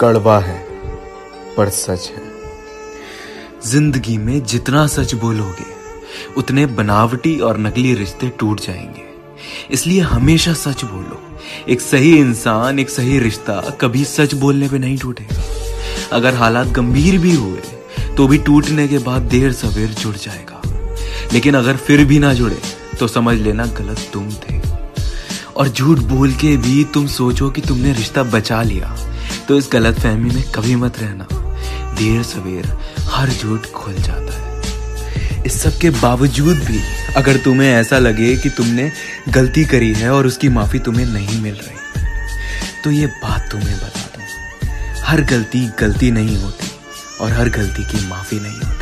कड़वा है, पर सच है। ज़िंदगी में जितना सच बोलोगे, उतने बनावटी और नकली रिश्ते टूट जाएँगे। इसलिए हमेशा सच बोलो। एक सही इंसान, एक सही रिश्ता कभी सच बोलने पे नहीं टूटेगा। अगर हालात गंभीर भी हुए तो भी टूटने के बाद देर सवेर जुड़ जाएगा। लेकिन अगर फिर भी ना जुड़े तो समझ लेना गलत तुम थे। और झूठ बोल के भी तुम सोचो कि तुमने रिश्ता बचा लिया। तो इस गलत फहमी में कभी मत रहना। देर सवेर हर झूठ खुल जाता है। इस सब के बावजूद भी अगर तुम्हें ऐसा लगे कि तुमने गलती करी है और उसकी माफ़ी तुम्हें नहीं मिल रही तो ये बात तुम्हें बता दूँ। हर गलती गलती नहीं होती और हर गलती की माफ़ी नहीं होती।